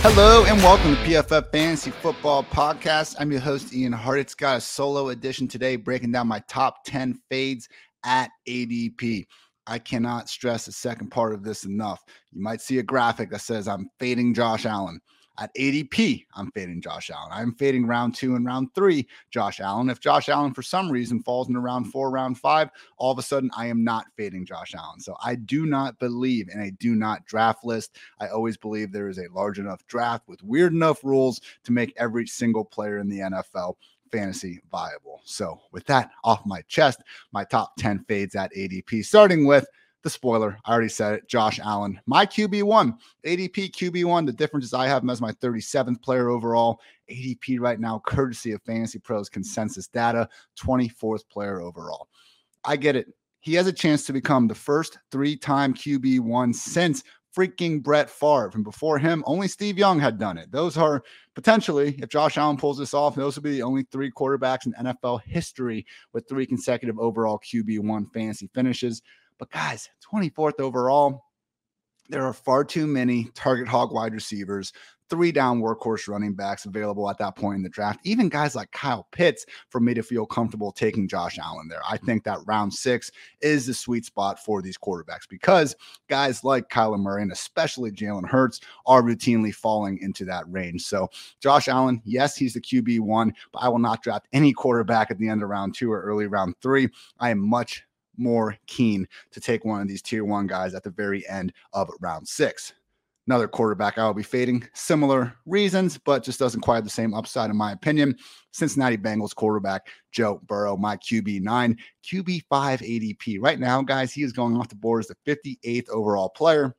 Hello and welcome to PFF Fantasy Football Podcast. I'm your host, Ian Hart. It's got a solo edition today, breaking down my top 10 fades at ADP. I cannot stress the second part of this enough. You might see a graphic that says I'm fading Josh Allen. At ADP, I'm fading Josh Allen. I'm fading round two and round three, Josh Allen. If Josh Allen, for some reason, falls into round four, round five, all of a sudden I am not fading Josh Allen. So I do not believe in a do not draft list. I always believe there is a large enough draft with weird enough rules to make every single player in the NFL fantasy viable. So, with that off my chest, my top 10 fades at ADP, starting with the spoiler. I already said it. Josh Allen, my QB1, ADP QB1. The difference is I have him as my 37th player overall. ADP right now, courtesy of Fantasy Pros consensus data, 24th player overall. I get it. He has a chance to become the first three time QB1 since freaking Brett Favre. And before him, only Steve Young had done it. Those are potentially, if Josh Allen pulls this off, those will be the only three quarterbacks in NFL history with three consecutive overall QB1 fantasy finishes. But guys, 24th overall, there are far too many target hog wide receivers, three down workhorse running backs available at that point in the draft. Even guys like Kyle Pitts for me to feel comfortable taking Josh Allen there. I think that round six is the sweet spot for these quarterbacks because guys like Kyler Murray and especially Jalen Hurts are routinely falling into that range. So Josh Allen, yes, he's the QB one, but I will not draft any quarterback at the end of round two or early round three. I am much more keen to take one of these tier one guys at the very end of round six. Another quarterback I will be fading, similar reasons, but just doesn't quite have the same upside, in my opinion. Cincinnati Bengals quarterback Joe Burrow, my QB9, QB5 ADP. Right now, guys, he is going off the board as the 58th overall player.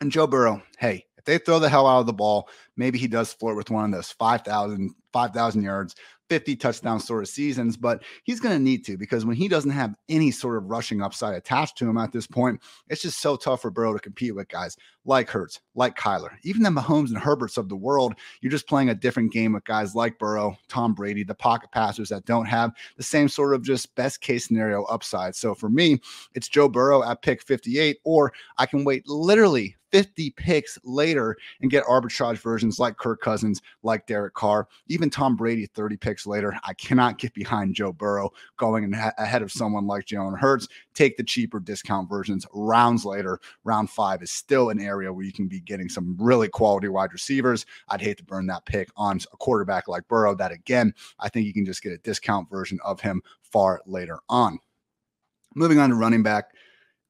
And Joe Burrow, hey, if they throw the hell out of the ball, maybe he does flirt with one of those 5,000 5,000 yards, 50 touchdown sort of seasons, but he's going to need to because when he doesn't have any sort of rushing upside attached to him at this point, it's just so tough for Burrow to compete with guys like Hurts, like Kyler, even the Mahomes and Herberts of the world. You're just playing a different game with guys like Burrow, Tom Brady, the pocket passers that don't have the same sort of just best case scenario upside. So for me, it's Joe Burrow at pick 58, or I can wait literally 50 picks later and get arbitrage versions like Kirk Cousins, like Derek Carr, even Tom Brady 30 picks later. I cannot get behind Joe Burrow going ahead of someone like Jalen Hurts. Take the cheaper discount versions rounds later. Round five is still an area where you can be getting some really quality wide receivers. I'd hate to burn that pick on a quarterback like Burrow. That again, I think you can just get a discount version of him far later on. Moving on to running back.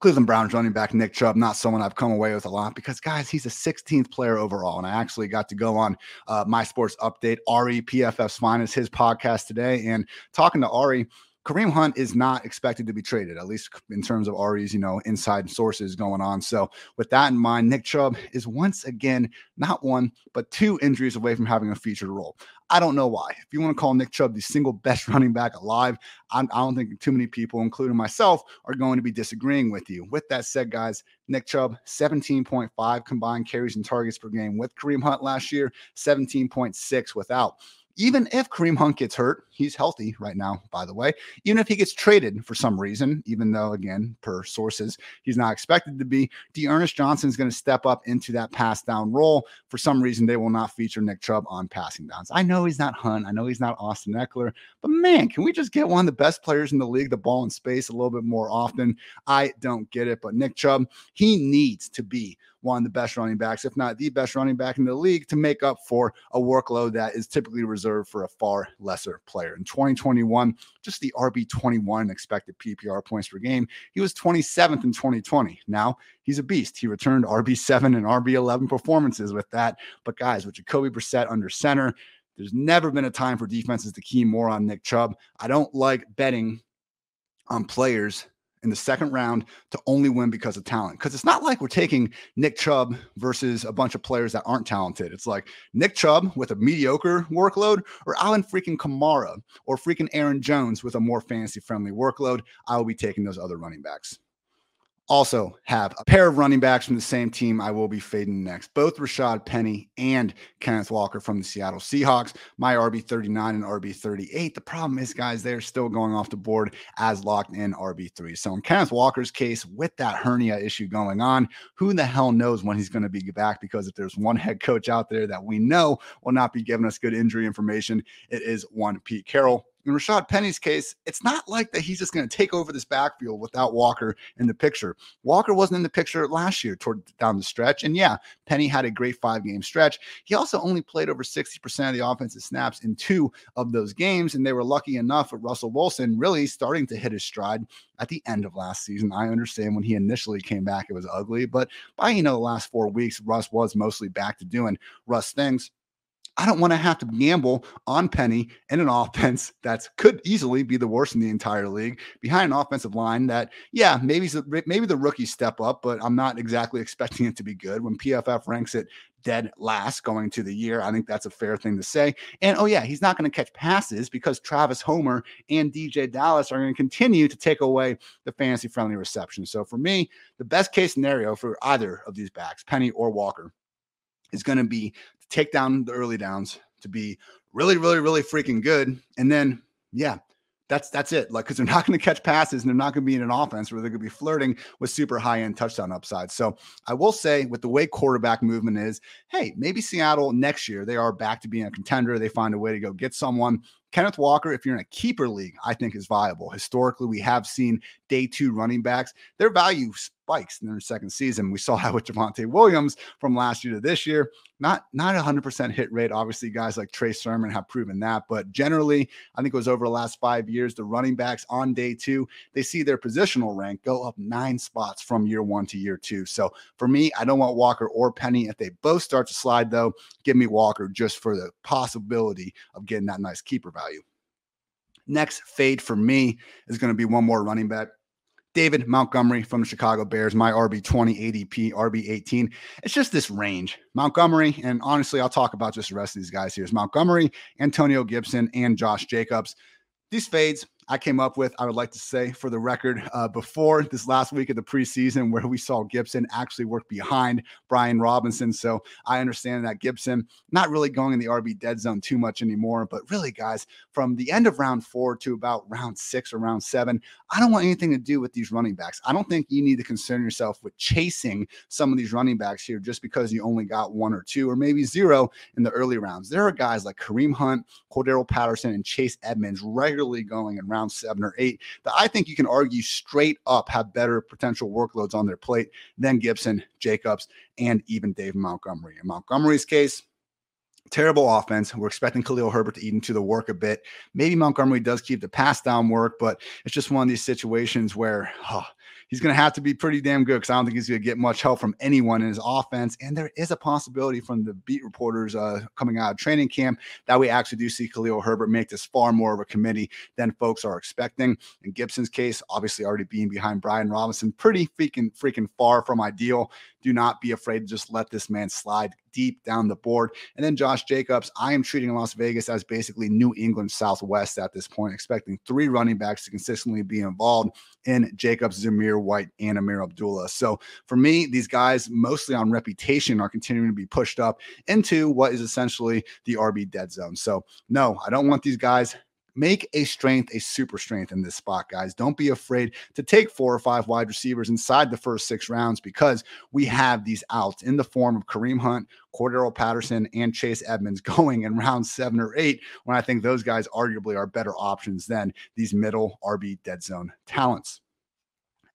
Cleveland Browns running back Nick Chubb, not someone I've come away with a lot because, guys, he's a 16th player overall. And I actually got to go on uh, my sports update, Ari PFF's Finest, his podcast today, and talking to Ari. Kareem Hunt is not expected to be traded, at least in terms of Ari's, you know, inside sources going on. So, with that in mind, Nick Chubb is once again not one, but two injuries away from having a featured role. I don't know why. If you want to call Nick Chubb the single best running back alive, I'm, I do not think too many people, including myself, are going to be disagreeing with you. With that said, guys, Nick Chubb, 17.5 combined carries and targets per game with Kareem Hunt last year, 17.6 without even if Kareem Hunt gets hurt, he's healthy right now, by the way. Even if he gets traded for some reason, even though, again, per sources, he's not expected to be, D'Ernest Johnson is going to step up into that pass down role. For some reason, they will not feature Nick Chubb on passing downs. I know he's not Hunt. I know he's not Austin Ekeler, but man, can we just get one of the best players in the league the ball in space a little bit more often? I don't get it, but Nick Chubb, he needs to be one of the best running backs, if not the best running back in the league, to make up for a workload that is typically reserved for a far lesser player. In 2021, just the RB21 expected PPR points per game, he was 27th in 2020. Now he's a beast. He returned RB7 and RB11 performances with that. But guys, with Jacoby Brissett under center, there's never been a time for defenses to key more on Nick Chubb. I don't like betting on players in the second round to only win because of talent. Because it's not like we're taking Nick Chubb versus a bunch of players that aren't talented. It's like Nick Chubb with a mediocre workload or Alvin freaking Kamara or freaking Aaron Jones with a more fantasy friendly workload. I will be taking those other running backs. Also have a pair of running backs from the same team I will be fading next. Both Rashad Penny and Kenneth Walker from the Seattle Seahawks. My RB 39 and RB 38. The problem is, guys, they're still going off the board as locked in RB 3. So, in Kenneth Walker's case, with that hernia issue going on, who the hell knows when he's going to be back? Because if there's one head coach out there that we know will not be giving us good injury information, it is one Pete Carroll in Rashad Penny's case, it's not like that he's just going to take over this backfield without Walker in the picture. Walker wasn't in the picture last year toward down the stretch. And yeah, Penny had a great five game stretch. He also only played over 60% of the offensive snaps in two of those games. And they were lucky enough with Russell Wilson really starting to hit his stride at the end of last season. I understand when he initially came back, it was ugly. But by, you know, the last four weeks, Russ was mostly back to doing Russ things. I don't want to have to gamble on Penny in an offense that could easily be the worst in the entire league behind an offensive line that, yeah, maybe maybe the rookies step up, but I'm not exactly expecting it to be good. When PFF ranks it dead last going to the year, I think that's a fair thing to say. And oh yeah, he's not going to catch passes because Travis Homer and DeeJay Dallas are going to continue to take away the fantasy friendly reception. So for me, the best case scenario for either of these backs, Penny or Walker, is going to be to take down the early downs to be really, really, really freaking good. And then, yeah, that's that's it. Like, because they're not going to catch passes and they're not going to be in an offense where they're going to be flirting with super high end touchdown upside. So I will say, with the way quarterback movement is, hey, maybe Seattle next year they are back to being a contender. They find a way to go get someone Kenneth Walker, if you're in a keeper league, I think is viable. Historically, we have seen day two running backs, their value spikes in their second season. We saw that with Javonte Williams from last year to this year. Not not 100% hit rate. Obviously, guys like Trey Sermon have proven that. But generally, I think it was over the last five years, the running backs on day two, they see their positional rank go up nine spots from year one to year two. So for me, I don't want Walker or Penny. If they both start to slide, though, give me Walker just for the possibility of getting that nice keeper value. Next fade for me is going to be one more running back. David Montgomery from the Chicago Bears, my RB 20 ADP, RB 18. It's just this range. Montgomery, and honestly, I'll talk about just the rest of these guys here. Is Montgomery, Antonio Gibson, and Josh Jacobs. These fades, I came up with, I would like to say for the record, uh, before this last week of the preseason, where we saw Gibson actually work behind Brian Robinson. So I understand that Gibson not really going in the RB dead zone too much anymore. But really, guys, from the end of round four to about round six or round seven, I don't want anything to do with these running backs. I don't think you need to concern yourself with chasing some of these running backs here just because you only got one or two or maybe zero in the early rounds. There are guys like Kareem Hunt, Cordarrelle Patterson, and Chase Edmonds regularly going in round seven or eight that I think you can argue straight up have better potential workloads on their plate than Gibson, Jacobs, and even Dave Montgomery. In Montgomery's case, terrible offense. We're expecting Khalil Herbert to eat into the work a bit. Maybe Montgomery does keep the pass down work, but it's just one of these situations where oh, he's going to have to be pretty damn good because I don't think he's going to get much help from anyone in his offense. And there is a possibility from the beat reporters uh, coming out of training camp that we actually do see Khalil Herbert make this far more of a committee than folks are expecting. In Gibson's case, obviously already being behind Brian Robinson, pretty freaking freaking far from ideal. Do not be afraid to just let this man slide deep down the board. And then Josh Jacobs, I am treating Las Vegas as basically New England Southwest at this point, expecting three running backs to consistently be involved in Jacobs, Zamir White, and Ameer Abdullah. So for me, these guys, mostly on reputation, are continuing to be pushed up into what is essentially the RB dead zone. So no, I don't want these guys Make a strength a super strength in this spot, guys. Don't be afraid to take four or five wide receivers inside the first six rounds because we have these outs in the form of Kareem Hunt, Cordarrelle Patterson, and Chase Edmonds going in round seven or eight, when I think those guys arguably are better options than these middle RB dead zone talents.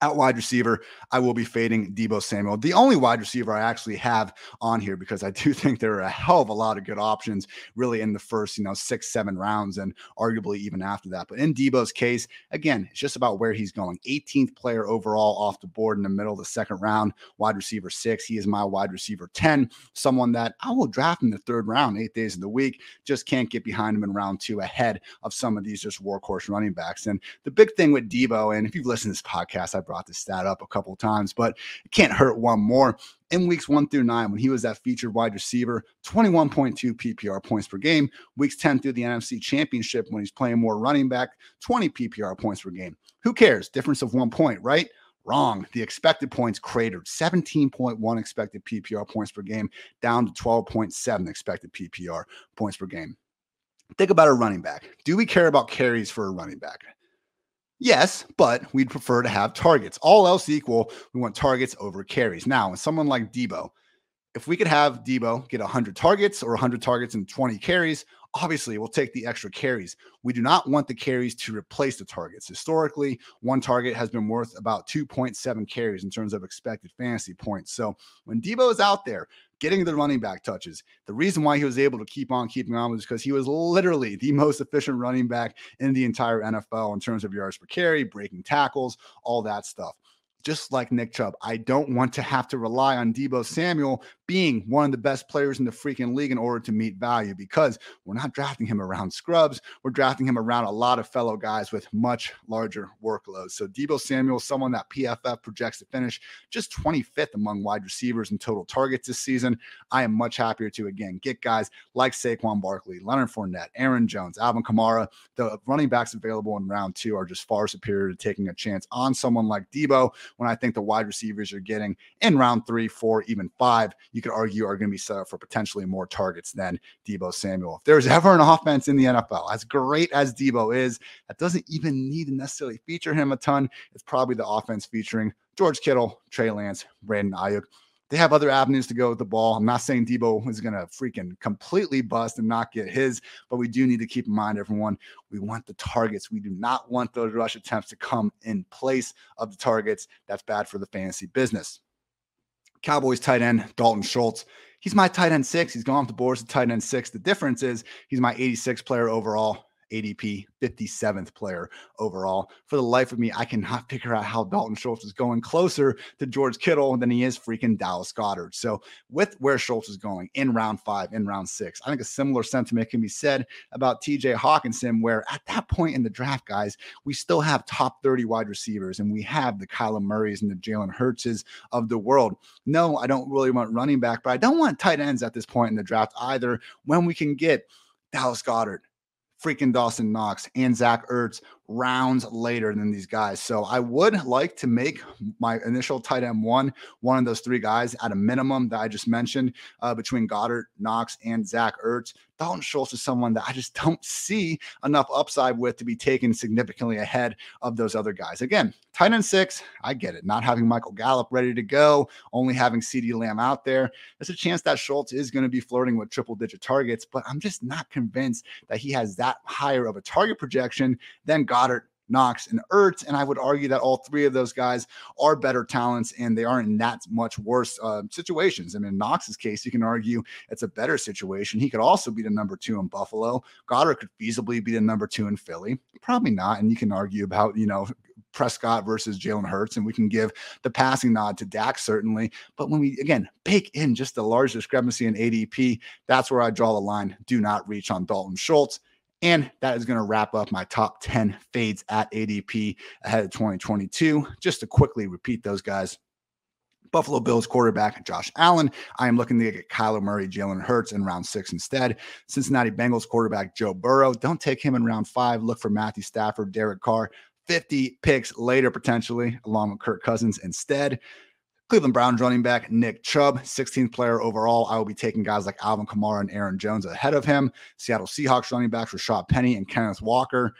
At wide receiver, I will be fading Deebo Samuel. The only wide receiver I actually have on here because I do think there are a hell of a lot of good options really in the first, you know, six, seven rounds and arguably even after that. But in Deebo's case, again, it's just about where he's going. 18th player overall off the board in the middle of the second round, wide receiver six. He is my wide receiver 10, someone that I will draft in the third round, eight days of the week. Just can't get behind him in round two ahead of some of these just workhorse running backs. And the big thing with Deebo, and if you've listened to this podcast, I brought this stat up a couple times, but it can't hurt one more. In weeks one through nine, when he was that featured wide receiver, 21.2 PPR points per game. Weeks 10 through the NFC Championship, when he's playing more running back, 20 PPR points per game. Who cares? Difference of one point, right? Wrong. The expected points cratered 17.1 expected PPR points per game down to 12.7 expected PPR points per game. Think about a running back. Do we care about carries for a running back? Yes, but we'd prefer to have targets. All else equal, we want targets over carries. Now, when someone like Deebo, if we could have Deebo get 100 targets or 100 targets and 20 carries, obviously we'll take the extra carries. We do not want the carries to replace the targets. Historically, one target has been worth about 2.7 carries in terms of expected fantasy points. So when Deebo is out there getting the running back touches, the reason why he was able to keep on keeping on was because he was literally the most efficient running back in the entire NFL in terms of yards per carry, breaking tackles, all that stuff just like Nick Chubb. I don't want to have to rely on Deebo Samuel being one of the best players in the freaking league in order to meet value because we're not drafting him around scrubs. We're drafting him around a lot of fellow guys with much larger workloads. So Deebo Samuel, someone that PFF projects to finish just 25th among wide receivers in total targets this season. I am much happier to again get guys like Saquon Barkley, Leonard Fournette, Aaron Jones, Alvin Kamara. The running backs available in round two are just far superior to taking a chance on someone like Deebo when I think the wide receivers you're getting in round three, four, even five you could argue are going to be set up for potentially more targets than Deebo Samuel. If there's ever an offense in the NFL, as great as Deebo is, that doesn't even need to necessarily feature him a ton. It's probably the offense featuring George Kittle, Trey Lance, Brandon Aiyuk. They have other avenues to go with the ball. I'm not saying Deebo is going to freaking completely bust and not get his, but we do need to keep in mind, everyone, we want the targets. We do not want those rush attempts to come in place of the targets. That's bad for the fantasy business. Cowboys tight end Dalton Schultz. He's my tight end six. He's gone off the board as a tight end six. The difference is he's my 86 player overall. ADP 57th player overall. For the life of me, I cannot figure out how Dalton Schultz is going closer to George Kittle than he is freaking Dallas Goedert. So, with where Schultz is going in round five, in round six, I think a similar sentiment can be said about TJ Hockenson, where at that point in the draft, guys, we still have top 30 wide receivers and we have the Kyler Murrays and the Jalen Hurtses of the world. No, I don't really want running back, but I don't want tight ends at this point in the draft either when we can get Dallas Goedert, freaking Dawson Knox and Zach Ertz rounds later than these guys. So I would like to make my initial tight end one, one of those three guys at a minimum that I just mentioned uh, between Goedert, Knox, and Zach Ertz. Dalton Schultz is someone that I just don't see enough upside with to be taken significantly ahead of those other guys. Again, tight end six, I get it. Not having Michael Gallup ready to go, only having CeeDee Lamb out there. There's a chance that Schultz is going to be flirting with triple digit targets, but I'm just not convinced that he has that higher of a target projection than Goedert, Knox, and Ertz. And I would argue that all three of those guys are better talents and they aren't in that much worse uh, situations. I mean, in Knox's case, you can argue it's a better situation. He could also be the number two in Buffalo. Goedert could feasibly be the number two in Philly. Probably not. And you can argue about, you know, Prescott versus Jalen Hurts, and we can give the passing nod to Dak certainly. But when we again bake in just the large discrepancy in ADP, that's where I draw the line. Do not reach on Dalton Schultz. And that is going to wrap up my top 10 fades at ADP ahead of 2022. Just to quickly repeat those guys. Buffalo Bills quarterback Josh Allen. I am looking to get Kyler Murray, Jalen Hurts in round six instead. Cincinnati Bengals quarterback Joe Burrow. Don't take him in round five. Look for Matthew Stafford, Derek Carr. 50 picks later, potentially, along with Kirk Cousins instead. Cleveland Browns running back Nick Chubb, 16th player overall. I will be taking guys like Alvin Kamara and Aaron Jones ahead of him. Seattle Seahawks running backs Rashad Penny and Kenneth Walker.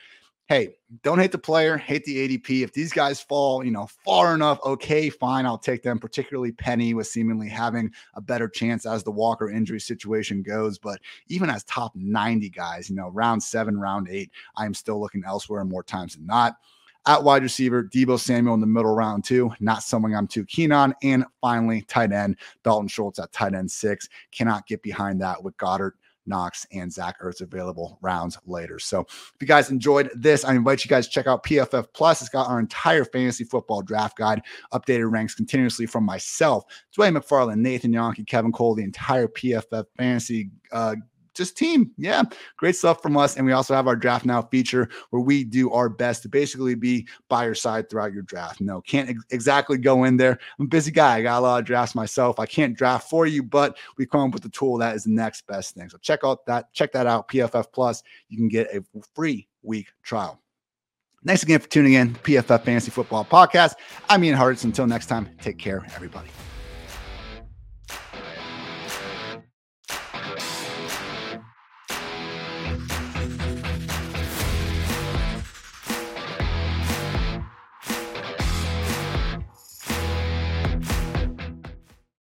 Hey, don't hate the player, hate the ADP. If these guys fall, you know, far enough, okay, fine, I'll take them. Particularly Penny was seemingly having a better chance as the Walker injury situation goes. But even as top 90 guys, you know, round seven, round eight, I am still looking elsewhere more times than not. At wide receiver, Deebo Samuel in the middle round two, not someone I'm too keen on. And finally, tight end, Dalton Schultz at tight end six. Cannot get behind that with Goedert. Knox, and Zach Ertz available rounds later. So if you guys enjoyed this, I invite you guys to check out PFF Plus. It's got our entire fantasy football draft guide, updated ranks continuously from myself, Dwain McFarland, Nathan Jahnke, Kevin Cole, the entire PFF fantasy uh, just team. Yeah, great stuff from us. And we also have our draft now feature where we do our best to basically be by your side throughout your draft. No, can't ex- exactly go in there. I'm a busy guy. I got a lot of drafts myself. I can't draft for you, but we come up with the tool that is the next best thing. So check out that, check that out. PFF Plus. You can get a free week trial. Thanks again for tuning in. PFF Fantasy Football Podcast. I'm Ian Hartitz. Until next time, take care, everybody.